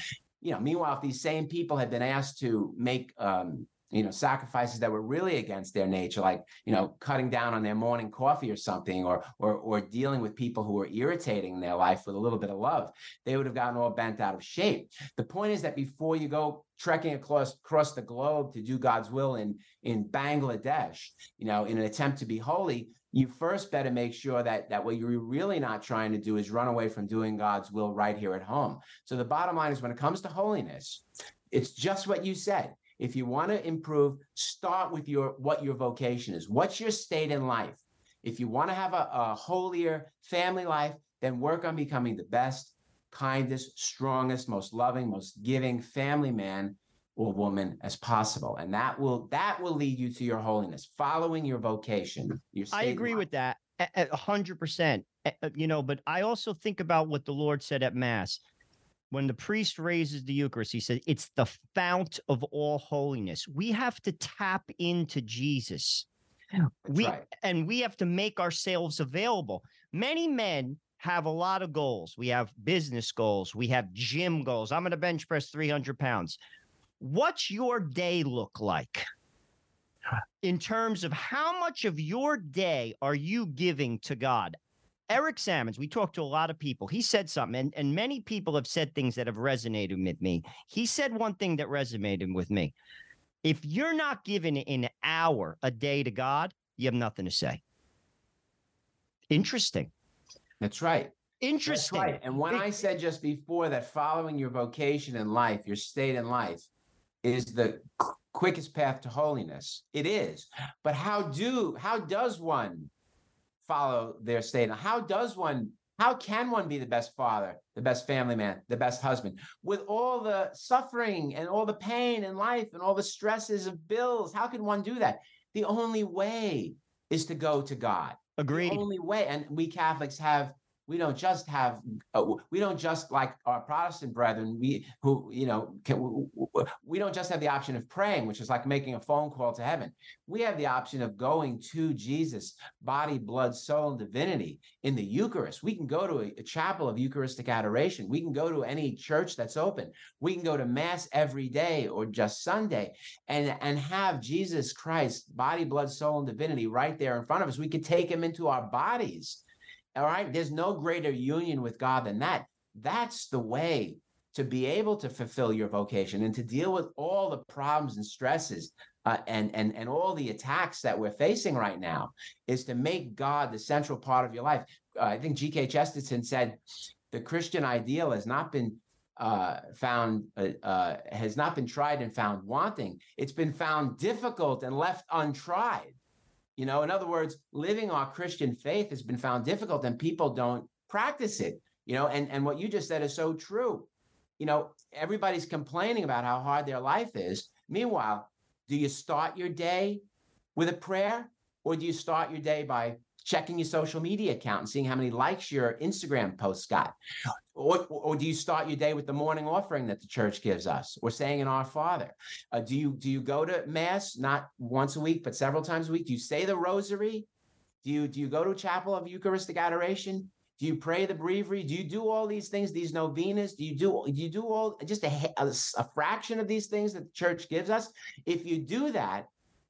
You know, meanwhile, if these same people had been asked to make um, you know sacrifices that were really against their nature like you know cutting down on their morning coffee or something or or or dealing with people who were irritating their life with a little bit of love they would have gotten all bent out of shape. The point is that before you go trekking across across the globe to do god's will in in bangladesh you know in an attempt to be holy you first better make sure that that what you're really not trying to do is run away from doing god's will right here at home. So the bottom line is when it comes to holiness it's just what you said if you want to improve, start with your what your vocation is. What's your state in life? If you want to have a, a holier family life, then work on becoming the best, kindest, strongest, most loving, most giving family man or woman as possible and that will that will lead you to your holiness following your vocation your I agree with that a hundred percent. Uh, you know, but I also think about what the Lord said at Mass when the priest raises the Eucharist, he says, it's the fount of all holiness. We have to tap into Jesus. That's we right. and we have to make ourselves available. Many men have a lot of goals. We have business goals, we have gym goals. I'm going to bench press 300 pounds. What's your day look like? In terms of how much of your day are you giving to God? Eric Sammons, we talked to a lot of people. He said something, and, and many people have said things that have resonated with me. He said one thing that resonated with me. If you're not giving an hour a day to God, you have nothing to say. Interesting. That's right. Interesting. That's right. And when I said just before that following your vocation in life, your state in life, is the qu- quickest path to holiness, it is. But how do how does one follow their state? How does one? How can one be the best father, the best family man, the best husband with all the suffering and all the pain in life and all the stresses of bills? How can one do that? The only way is to go to God. Agreed. The only way, and we Catholics have we don't just have uh, we don't just like our protestant brethren we who you know can, we don't just have the option of praying which is like making a phone call to heaven. We have the option of going to jesus body blood soul and divinity in the eucharist. We can go to a, a chapel of eucharistic adoration. We can go to any church that's open. We can go to mass every day or just sunday and and have jesus christ body blood soul and divinity right there in front of us. We could take him into our bodies all right. There's no greater union with God than that. That's the way to be able to fulfill your vocation and to deal with all the problems and stresses uh, and and and all the attacks that we're facing right now is to make God the central part of your life. Uh, I think G.K. Chesterton said the Christian ideal has not been uh, found uh, uh, has not been tried and found wanting. It's been found difficult and left untried. You know, in other words, living our Christian faith has been found difficult, and people don't practice it. You know, and and what you just said is so true. You know, everybody's complaining about how hard their life is. Meanwhile, do you start your day with a prayer, or do you start your day by checking your social media account and seeing how many likes your Instagram posts got? Or, or do you start your day with the morning offering that the church gives us or saying in our Father? Uh, do you do you go to mass not once a week but several times a week? Do you say the rosary? Do you do you go to chapel of Eucharistic adoration? Do you pray the breviary? Do you do all these things, these novenas? Do you do do you do all just a, a, a fraction of these things that the church gives us? If you do that,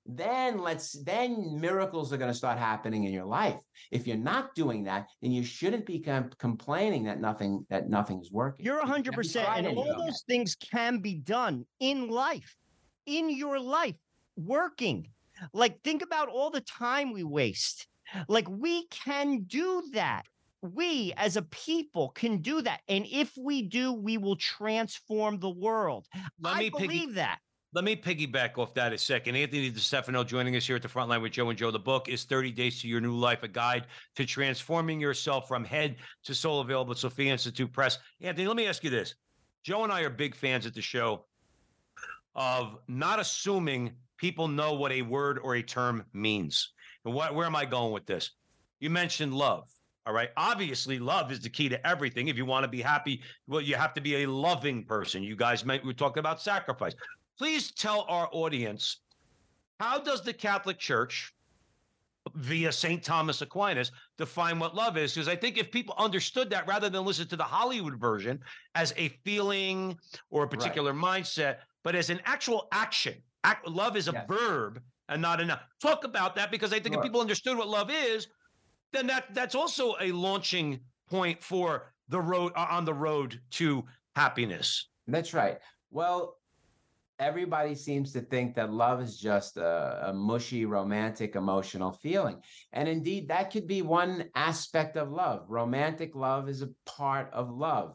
then let's then miracles are going to start happening in your life if you're not doing that then you shouldn't be com- complaining that nothing that nothing's working You're 100%. And all Yeah. those things can be done in life, in your life, working. Like, think about all the time we waste. Like, we can do that. We as a people can do that. And if we do, we will transform the world. Let I me piggy- believe that. Let me piggyback off that a second. Anthony DeStefano joining us here at the front line with Joe and Joe. The book is 30 Days to Your New Life, a guide to transforming yourself from head to soul, available at Sophia Institute Press. Anthony, let me ask you this. Joe and I are big fans at the show of not assuming people know what a word or a term means. And what, where am I going with this? You mentioned love. All right. Obviously, love is the key to everything. If you want to be happy, well, you have to be a loving person. You guys might, we talked about sacrifice please tell our audience how does the Catholic Church via St. Thomas Aquinas define what love is because I think if people understood that rather than listen to the Hollywood version as a feeling or a particular mindset but as an actual action act, love is a Yes. verb and not enough talk about that because I think Sure. if people understood what love is then that that's also a launching point for the road uh, on the road to happiness That's right. Well, everybody seems to think that love is just a, a mushy, romantic, emotional feeling. And indeed, that could be one aspect of love. Romantic love is a part of love.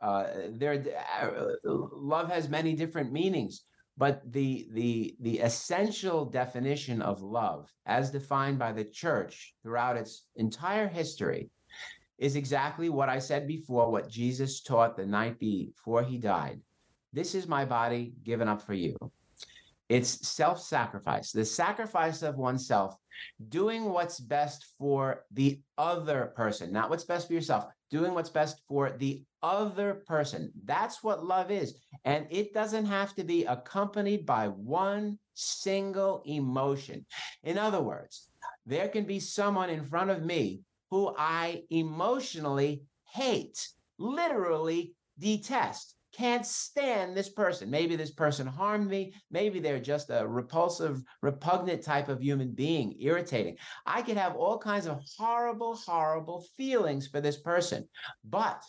Uh, there, uh, love has many different meanings, but the the the essential definition of love, as defined by the church throughout its entire history, is exactly what I said before, what Jesus taught the night before he died. This is my body given up for you. It's self sacrifice, the sacrifice of oneself, doing what's best for the other person, not what's best for yourself, doing what's best for the other person. That's what love is. And it doesn't have to be accompanied by one single emotion. In other words, there can be someone in front of me who I emotionally hate, literally detest. Can't stand this person. Maybe this person harmed me. Maybe they're just a repulsive, repugnant type of human being, irritating. I could have all kinds of horrible, horrible feelings for this person. But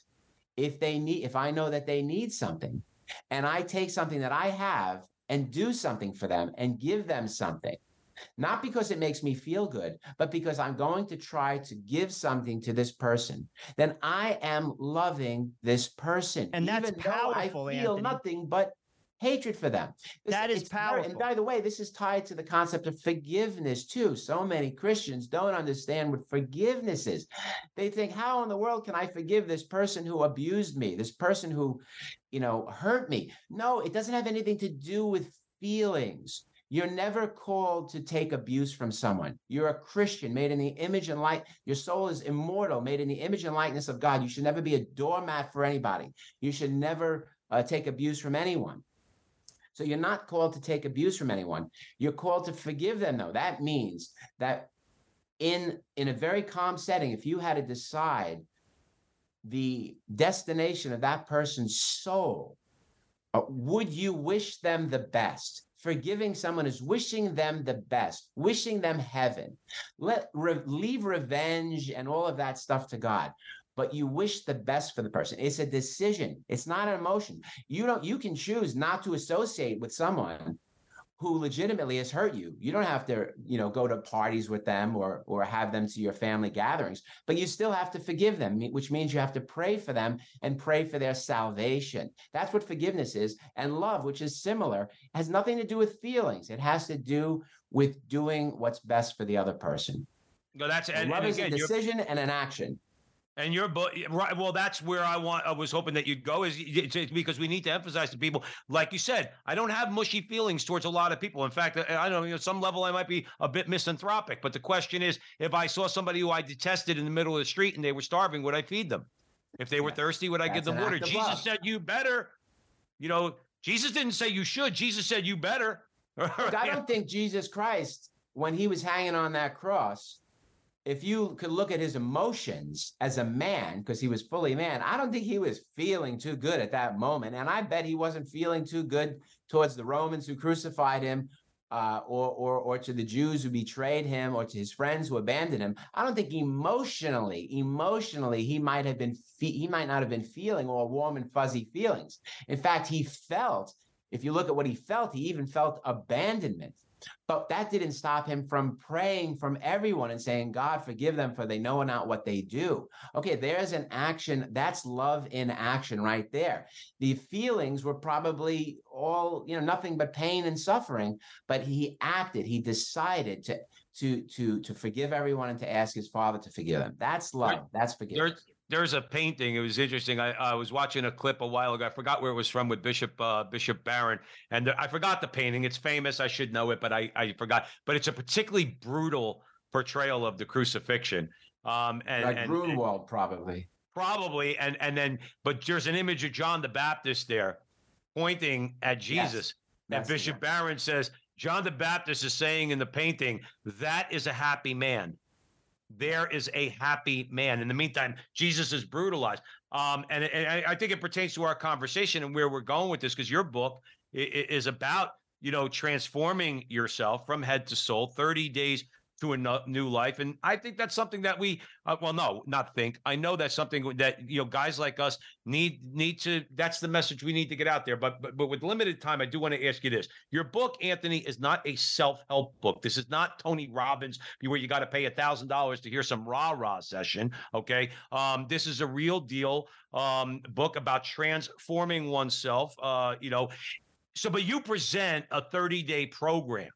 if they need, if I know that they need something and I take something that I have and do something for them and give them something, not because it makes me feel good, but because I'm going to try to give something to this person, then I am loving this person. And that's even powerful, I feel Anthony. nothing but hatred for them. This- That is powerful. and by the way, this is tied to the concept of forgiveness too. So many Christians don't understand what forgiveness is. They think, how in the world can I forgive this person who abused me, this person who, you know, hurt me? No, it doesn't have anything to do with feelings. You're never called to take abuse from someone. You're a Christian made in the image and light. Your soul is immortal, made in the image and likeness of God. You should never be a doormat for anybody. You should never uh, take abuse from anyone. So you're not called to take abuse from anyone. You're called to forgive them, though. That means that in in a very calm setting, if you had to decide the destination of that person's soul, uh, would you wish them the best? Forgiving someone is wishing them the best, wishing them heaven. Let re- leave revenge and all of that stuff to God. But you wish the best for the person. It's a decision. It's not an emotion. You don't. You can choose not to associate with someone who legitimately has hurt you. You don't have to, you know, go to parties with them or or have them to your family gatherings, but you still have to forgive them, which means you have to pray for them and pray for their salvation. That's what forgiveness is. And love, which is similar, has nothing to do with feelings. It has to do with doing what's best for the other person. No, that's and, love and is again, a decision and an action. And your book, right? Well, that's where I want. I was hoping that you'd go, is because we need to emphasize to people, like you said, I don't have mushy feelings towards a lot of people. In fact, I I don't know, you know, some level I might be a bit misanthropic. But the question is, if I saw somebody who I detested in the middle of the street and they were starving, would I feed them? If they were Yeah, thirsty, would I give them water? Jesus love. said, "You better." You know, Jesus didn't say you should. Jesus said, "You better." Look, I don't think Jesus Christ, when he was hanging on that cross, if you could look at his emotions as a man, because he was fully man, I don't think he was feeling too good at that moment. And I bet he wasn't feeling too good towards the Romans who crucified him. Uh, or, or, or to the Jews who betrayed him, or to his friends who abandoned him. I don't think emotionally, emotionally, he might have been, fe- he might not have been feeling all warm and fuzzy feelings. In fact, he felt if you look at what he felt, he even felt abandonment. But that didn't stop him from praying from everyone and saying, God, forgive them for they know not what they do. Okay, there's an action. That's love in action right there. The feelings were probably all, you know, nothing but pain and suffering, but he acted, he decided to to to to forgive everyone and to ask his father to forgive them. That's love. That's forgiveness. There's there's a painting. It was interesting. I, I was watching a clip a while ago. I forgot where it was from with Bishop uh, Bishop Barron, and the, I forgot the painting. It's famous. I should know it, but I I forgot. But it's a particularly brutal portrayal of the crucifixion. Um, and, like and- and probably. probably, and and then, but there's an image of John the Baptist there, pointing at Yes, Jesus. and that's Bishop. Barron says John the Baptist is saying in the painting, that is a happy man. There is a happy man. In the meantime, Jesus is brutalized. Um, and, and I, think it pertains to our conversation and where we're going with this, because your book is about, you know, transforming yourself from head to soul, 30 days to a new life. And I think that's something that we, uh, well, no, not think. I know that's something that, you know, guys like us need, need to, that's the message we need to get out there. But, but, but with limited time, I do want to ask you this. Your book, Anthony, is not a self-help book. This is not Tony Robbins where you got to pay a thousand dollars to hear some rah-rah session. Okay. Um, this is a real deal um, book about transforming oneself. Uh, you know, so but you present a 30-day program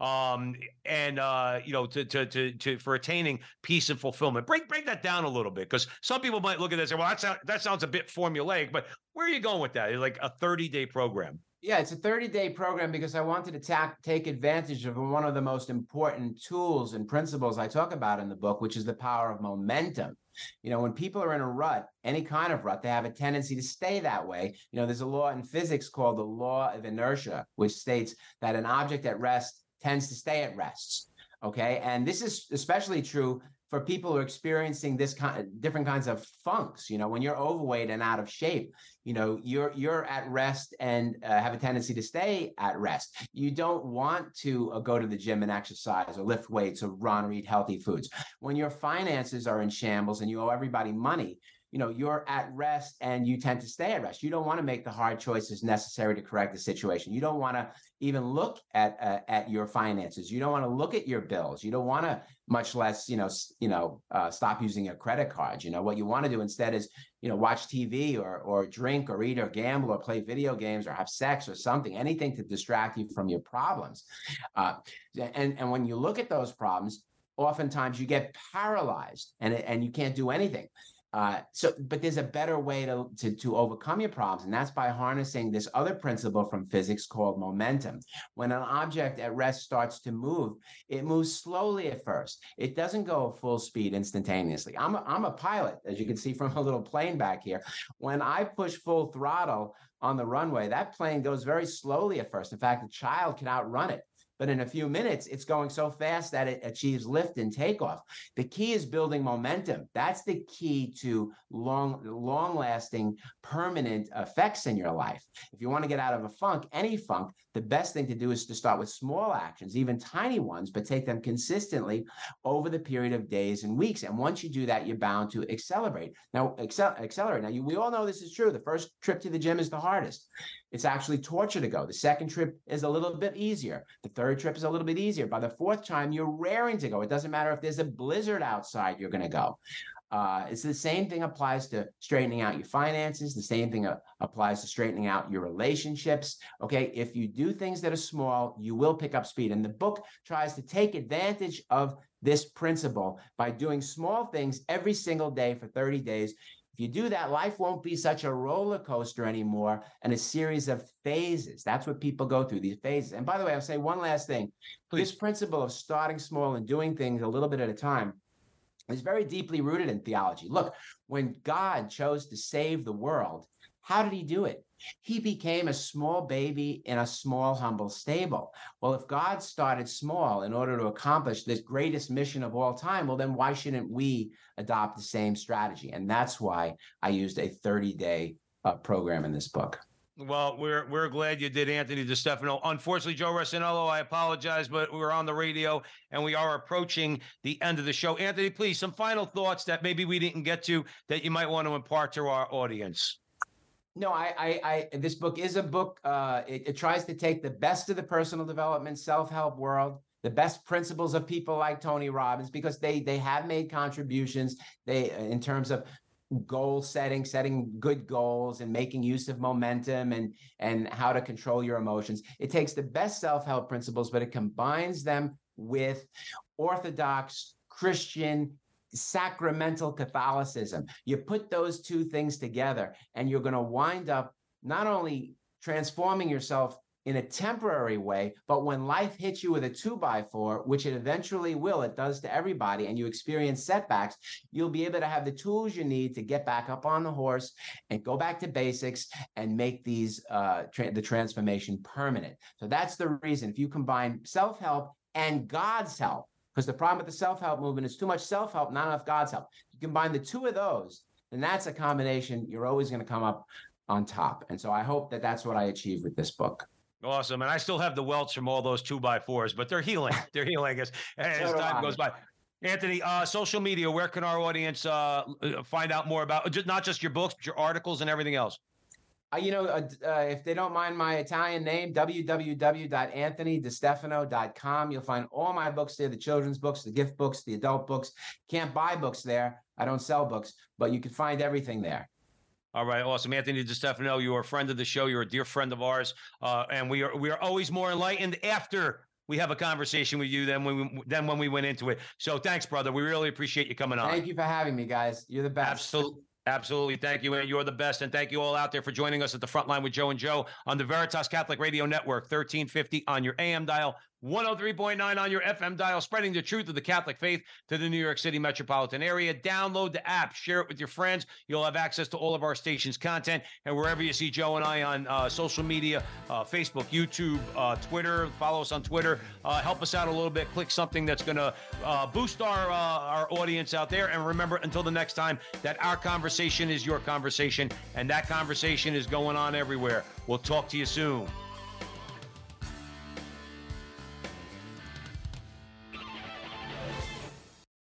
um and uh you know to to to, to for attaining peace and fulfillment break break that down a little bit because some people might look at this and say well that, sound, that sounds a bit formulaic but where are you going with that like a 30 day program Yeah, it's a 30 day program because I wanted to ta- take advantage of one of the most important tools and principles I talk about in the book, which is the power of momentum. You know, when people are in a rut, any kind of rut, they have a tendency to stay that way. You know, there's a law in physics called the law of inertia, which states that an object at rest tends to stay at rest. Okay. And this is especially true for people who are experiencing this kind of different kinds of funks. You know, when you're overweight and out of shape, you know you're you're at rest and uh, have a tendency to stay at rest you don't want to uh, go to the gym and exercise or lift weights or run or eat healthy foods when your finances are in shambles and you owe everybody money you know you're at rest and you tend to stay at rest. You don't want to make the hard choices necessary to correct the situation. You don't want to even look at uh, at your finances. You don't want to look at your bills. You don't want to much less you know you know uh, stop using your credit card you know what you want to do instead is you know watch tv or or drink or eat or gamble or play video games or have sex or something anything to distract you from your problems. Uh, and and when you look at those problems oftentimes you get paralyzed and and you can't do anything uh, so, but there's a better way to, to to overcome your problems, and that's by harnessing this other principle from physics called momentum. When an object at rest starts to move, it moves slowly at first. It doesn't go full speed instantaneously. I'm a, I'm a pilot, as you can see from a little plane back here. When I push full throttle on the runway, that plane goes very slowly at first. In fact, a child can outrun it. But in a few minutes, it's going so fast that it achieves lift and takeoff. The key is building momentum. That's the key to long, long-lasting, permanent effects in your life. If you want to get out of a funk, any funk, the best thing to do is to start with small actions, even tiny ones, but take them consistently over the period of days and weeks. And once you do that, you're bound to accelerate. Now, accel- accelerate. Now, you, we all know this is true. The first trip to the gym is the hardest. it's actually torture to go. The second trip is a little bit easier. The third trip is a little bit easier. By the fourth time, you're raring to go. It doesn't matter if there's a blizzard outside, you're going to go. Uh, it's the same thing applies to straightening out your finances. The same thing uh, applies to straightening out your relationships. Okay. If you do things that are small, you will pick up speed. And the book tries to take advantage of this principle by doing small things every single day for 30 days. If you do that, life won't be such a roller coaster anymore and a series of phases. That's what people go through, these phases. And by the way, I'll say one last thing. Please. This principle of starting small and doing things a little bit at a time is very deeply rooted in theology. Look, when God chose to save the world, how did he do it? He became a small baby in a small, humble stable. Well, if God started small in order to accomplish this greatest mission of all time, well, then why shouldn't we adopt the same strategy? And that's why I used a 30 day uh, program in this book. Well, we're we're glad you did, Anthony DeStefano. Unfortunately, Joe Resinello, I apologize, but we're on the radio and we are approaching the end of the show. Anthony, please, some final thoughts that maybe we didn't get to that you might want to impart to our audience. No, I, I, I this book is a book. Uh, it, it tries to take the best of the personal development, self-help world, the best principles of people like Tony Robbins, because they they have made contributions. They in terms of goal setting setting good goals and making use of momentum and and how to control your emotions. It takes the best self-help principles but it combines them with orthodox christian sacramental catholicism. You put those two things together and you're going to wind up not only transforming yourself in a temporary way. But when life hits you with a two by four, which it eventually will, it does to everybody, and you experience setbacks, you'll be able to have the tools you need to get back up on the horse and go back to basics and make these uh, tra- the transformation permanent. So that's the reason. If you combine self help and God's help, because the problem with the self help movement is too much self help, not enough God's help. You combine the two of those, then that's a combination you're always going to come up on top. And so I hope that that's what I achieve with this book. Awesome. And I still have the welts from all those two by fours, but they're healing. They're healing as, as time goes by. Anthony, uh, social media, where can our audience uh, find out more about just not just your books, but your articles and everything else? Uh, you know, uh, uh, if they don't mind my Italian name, www.anthonydestefano.com. You'll find all my books there the children's books, the gift books, the adult books. Can't buy books there. I don't sell books, but you can find everything there. All right, awesome, Anthony DeStefano. You are a friend of the show. You're a dear friend of ours, uh, and we are we are always more enlightened after we have a conversation with you than when we, than when we went into it. So thanks, brother. We really appreciate you coming on. Thank you for having me, guys. You're the best. Absolutely. Absolutely. Thank you. And you're the best. And thank you all out there for joining us at the front line with Joe and Joe on the Veritas Catholic Radio Network, 1350 on your AM dial, 103.9 on your FM dial, spreading the truth of the Catholic faith to the New York City metropolitan area. Download the app, share it with your friends. You'll have access to all of our station's content. And wherever you see Joe and I on uh, social media, uh, Facebook, YouTube, uh, Twitter, follow us on Twitter. Uh, help us out a little bit. Click something that's going to uh, boost our, uh, our audience out there. And remember, until the next time, that our conversation is your conversation. And that conversation is going on everywhere. We'll talk to you soon.